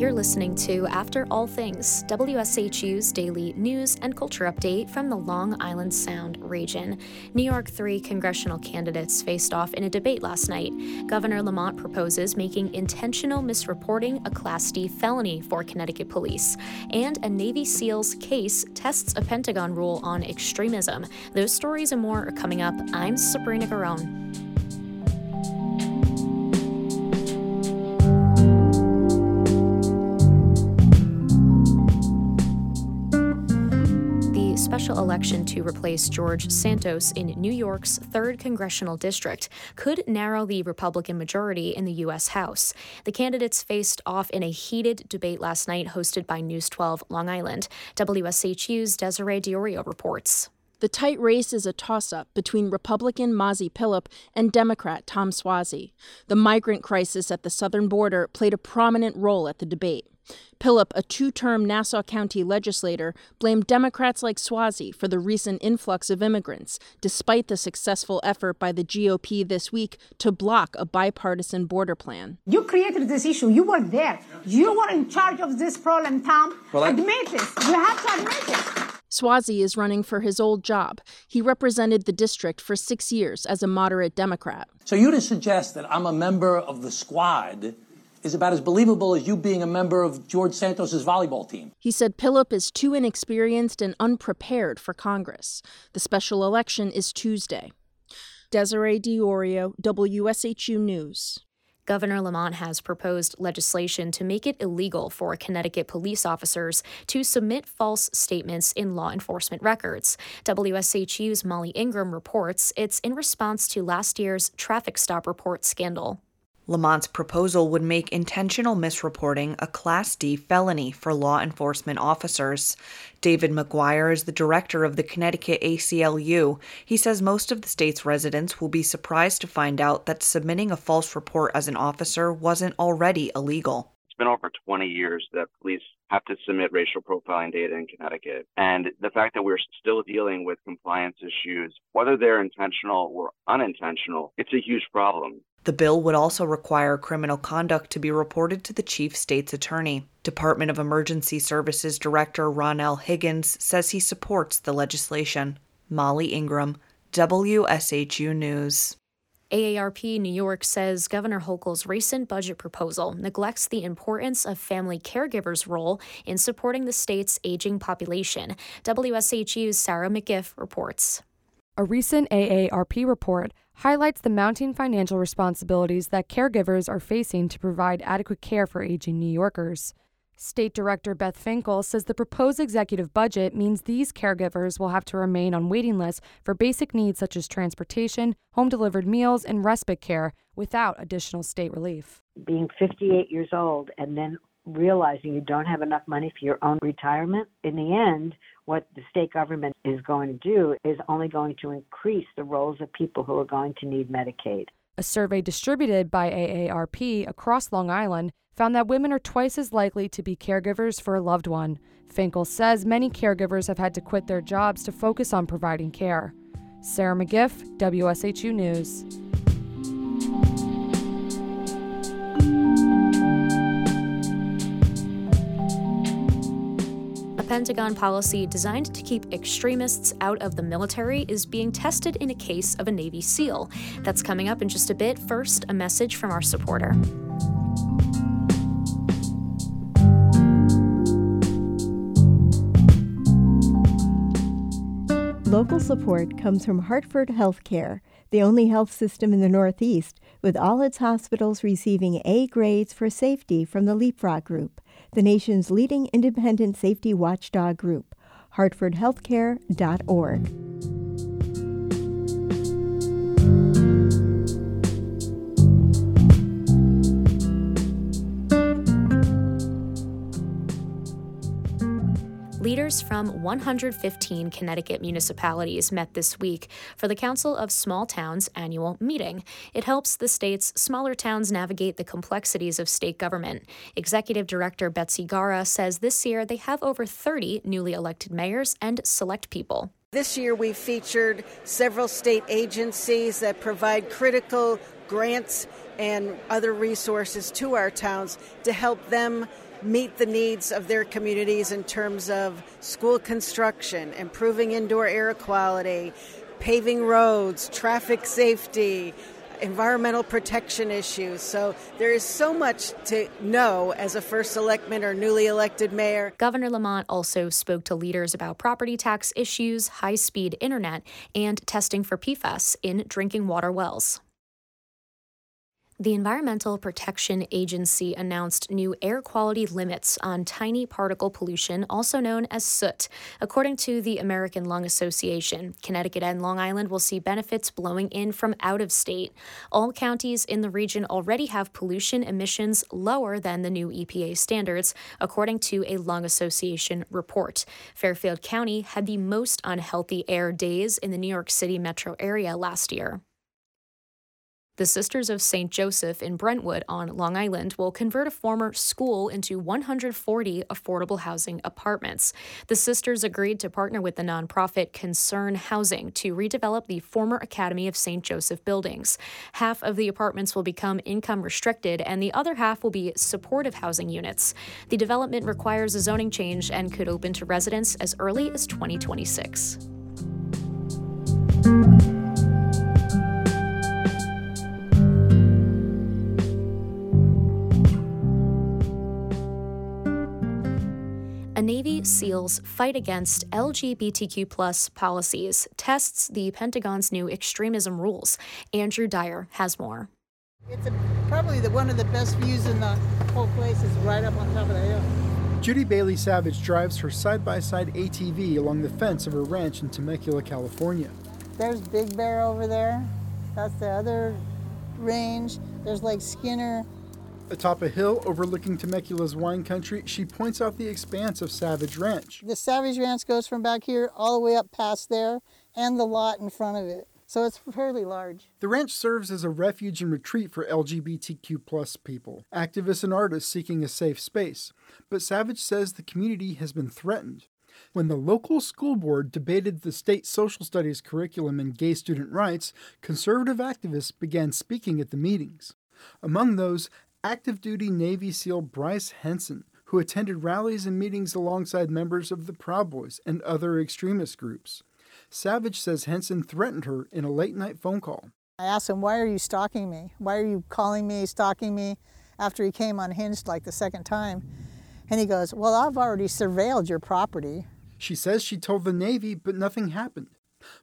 You're listening to After All Things, WSHU's daily news and culture update from the Long Island Sound region. New York three congressional candidates faced off in a debate last night. Governor Lamont proposes making intentional misreporting a Class D felony for Connecticut police. And a Navy SEAL's case tests a Pentagon rule on extremism. Those stories and more are coming up. I'm Sabrina Garone. Election to replace George Santos in New York's 3rd Congressional District could narrow the Republican majority in the U.S. House. The candidates faced off in a heated debate last night hosted by News 12 Long Island. WSHU's Desiree Diorio reports. The tight race is a toss up between Republican Mazi Pilip and Democrat Tom Suozzi. The migrant crisis at the southern border played a prominent role at the debate. Pilip, a two term Nassau County legislator, blamed Democrats like Suozzi for the recent influx of immigrants, despite the successful effort by the GOP this week to block a bipartisan border plan. You created this issue. You were there. You were in charge of this problem, Tom. Well, admit this. You have to admit it. Suozzi is running for his old job. He represented the district for six years as a moderate Democrat. So you to suggest that I'm a member of the squad is about as believable as you being a member of George Santos's volleyball team. He said Pilip is too inexperienced and unprepared for Congress. The special election is Tuesday. Desiree Diorio, WSHU News. Governor Lamont has proposed legislation to make it illegal for Connecticut police officers to submit false statements in law enforcement records. WSHU's Molly Ingram reports it's in response to last year's traffic stop report scandal. Lamont's proposal would make intentional misreporting a Class D felony for law enforcement officers. David McGuire is the director of the Connecticut ACLU. He says most of the state's residents will be surprised to find out that submitting a false report as an officer wasn't already illegal. Been over 20 years that police have to submit racial profiling data in Connecticut. And the fact that we're still dealing with compliance issues, whether they're intentional or unintentional, it's a huge problem. The bill would also require criminal conduct to be reported to the chief state's attorney. Department of Emergency Services Director Ronnell Higgins says he supports the legislation. Molly Ingram, WSHU News. AARP New York says Governor Hochul's recent budget proposal neglects the importance of family caregivers' role in supporting the state's aging population. WSHU's Sarah McGiff reports. A recent AARP report highlights the mounting financial responsibilities that caregivers are facing to provide adequate care for aging New Yorkers. State Director Beth Finkel says the proposed executive budget means these caregivers will have to remain on waiting lists for basic needs such as transportation, home delivered meals, and respite care without additional state relief. Being 58 years old and then realizing you don't have enough money for your own retirement, in the end, what the state government is going to do is only going to increase the roles of people who are going to need Medicaid. A survey distributed by AARP across Long Island found that women are twice as likely to be caregivers for a loved one. Finkel says many caregivers have had to quit their jobs to focus on providing care. Sarah McGiff, WSHU News. A Pentagon policy designed to keep extremists out of the military is being tested in a case of a Navy SEAL. That's coming up in just a bit. First, a message from our supporter. Local support comes from Hartford Healthcare, the only health system in the Northeast, with all its hospitals receiving A grades for safety from the Leapfrog Group the nation's leading independent safety watchdog group, hartfordhealthcare.org. From 115 Connecticut municipalities met this week for the Council of Small Towns annual meeting. It helps the state's smaller towns navigate the complexities of state government. Executive Director Betsy Gara says this year they have over 30 newly elected mayors and select people. This year we featured several state agencies that provide critical grants and other resources to our towns to help them meet the needs of their communities in terms of school construction, improving indoor air quality, paving roads, traffic safety, environmental protection issues. So there is so much to know as a first selectman or newly elected mayor. Governor Lamont also spoke to leaders about property tax issues, high speed internet, and testing for PFAS in drinking water wells. The Environmental Protection Agency announced new air quality limits on tiny particle pollution, also known as soot. According to the American Lung Association, Connecticut and Long Island will see benefits blowing in from out of state. All counties in the region already have pollution emissions lower than the new EPA standards, according to a Lung Association report. Fairfield County had the most unhealthy air days in the New York City metro area last year. The Sisters of St. Joseph in Brentwood on Long Island will convert a former school into 140 affordable housing apartments. The sisters agreed to partner with the nonprofit Concern Housing to redevelop the former Academy of St. Joseph buildings. Half of the apartments will become income restricted, and the other half will be supportive housing units. The development requires a zoning change and could open to residents as early as 2026. Navy SEAL's fight against LGBTQ plus policies tests the Pentagon's new extremism rules. Andrew Dyer has more. It's a, probably the, one of the best views in the whole place is right up on top of the hill. Judy Bailey Savage drives her side by side ATV along the fence of her ranch in Temecula, California. There's Big Bear over there. That's the other range. There's Lake Skinner. Atop a hill overlooking Temecula's wine country, she points out the expanse of Savage Ranch. The Savage Ranch goes from back here all the way up past there and the lot in front of it. So it's fairly large. The ranch serves as a refuge and retreat for LGBTQ plus people, activists and artists seeking a safe space. But Savage says the community has been threatened. When the local school board debated the state social studies curriculum and gay student rights, conservative activists began speaking at the meetings. Among those, active duty Navy SEAL Bryce Henson, who attended rallies and meetings alongside members of the Proud Boys and other extremist groups. Savage says Henson threatened her in a late night phone call. I asked him, Why are you stalking me? Why are you calling me, stalking me? After he came unhinged like the second time. And he goes, Well, I've already surveilled your property. She says she told the Navy, but nothing happened.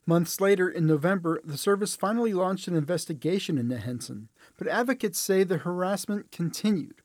Months later, in November, the service finally launched an investigation into Henson, but advocates say the harassment continued.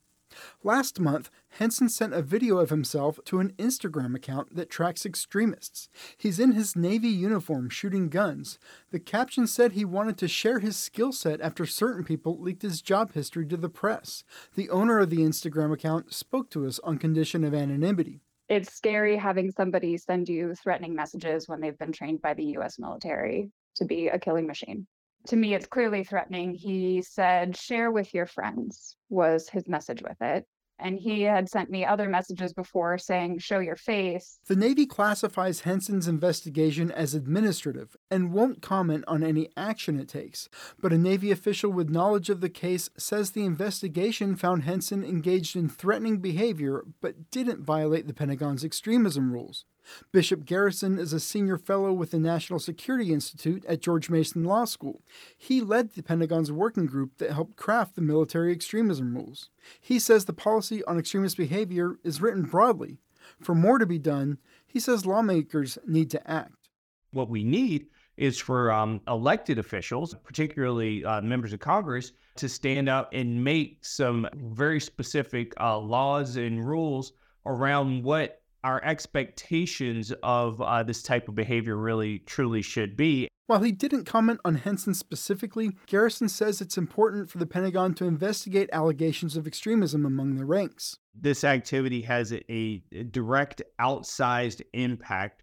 Last month, Henson sent a video of himself to an Instagram account that tracks extremists. He's in his Navy uniform shooting guns. The caption said he wanted to share his skill set after certain people leaked his job history to the press. The owner of the Instagram account spoke to us on condition of anonymity it's scary having somebody send you threatening messages when they've been trained by the US military to be a killing machine. To me, it's clearly threatening. He said, share with your friends, was his message with it. And he had sent me other messages before saying, show your face. The Navy classifies Henson's investigation as administrative and won't comment on any action it takes. But a Navy official with knowledge of the case says the investigation found Henson engaged in threatening behavior but didn't violate the Pentagon's extremism rules. Bishop Garrison is a senior fellow with the National Security Institute at George Mason Law School. He led the Pentagon's working group that helped craft the military extremism rules. He says the policy on extremist behavior is written broadly. For more to be done, he says lawmakers need to act. What we need is for um, elected officials, particularly uh, members of Congress, to stand up and make some very specific uh, laws and rules around what our expectations of uh, this type of behavior really truly should be. While he didn't comment on Henson specifically, Garrison says it's important for the Pentagon to investigate allegations of extremism among the ranks. This activity has a, a direct outsized impact.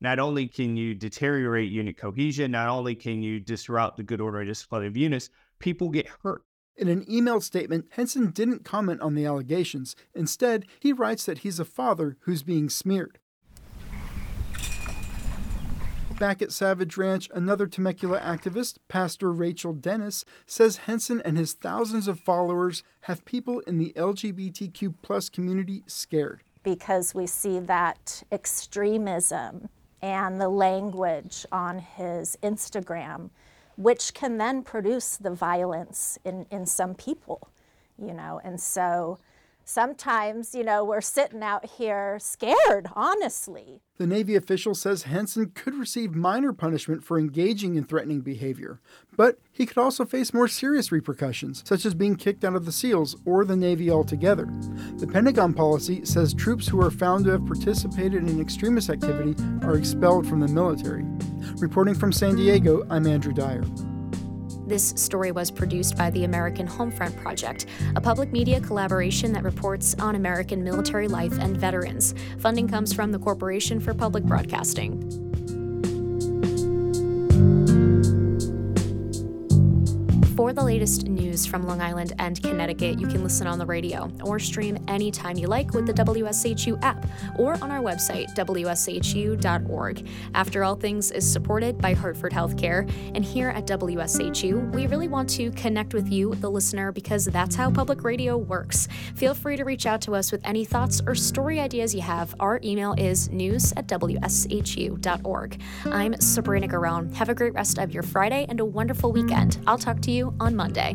Not only can you deteriorate unit cohesion, not only can you disrupt the good order and discipline of units, people get hurt. In an emailed statement, Henson didn't comment on the allegations. Instead, he writes that he's a father who's being smeared. Back at Savage Ranch, another Temecula activist, Pastor Rachel Dennis, says Henson and his thousands of followers have people in the LGBTQ plus community scared. Because we see that extremism and the language on his Instagram, which can then produce the violence in, in some people, you know, and so sometimes, you know, we're sitting out here scared, honestly. The Navy official says Henson could receive minor punishment for engaging in threatening behavior, but he could also face more serious repercussions, such as being kicked out of the SEALs or the Navy altogether. The Pentagon policy says troops who are found to have participated in extremist activity are expelled from the military. Reporting from San Diego, I'm Andrew Dyer. This story was produced by the American Homefront Project, a public media collaboration that reports on American military life and veterans. Funding comes from the Corporation for Public Broadcasting. For the latest news from Long Island and Connecticut, you can listen on the radio or stream anytime you like with the WSHU app or on our website, WSHU.org. After All Things is supported by Hartford Healthcare, and here at WSHU, we really want to connect with you, the listener, because that's how public radio works. Feel free to reach out to us with any thoughts or story ideas you have. Our email is news at WSHU.org. I'm Sabrina Garone. Have a great rest of your Friday and a wonderful weekend. I'll talk to you on Monday.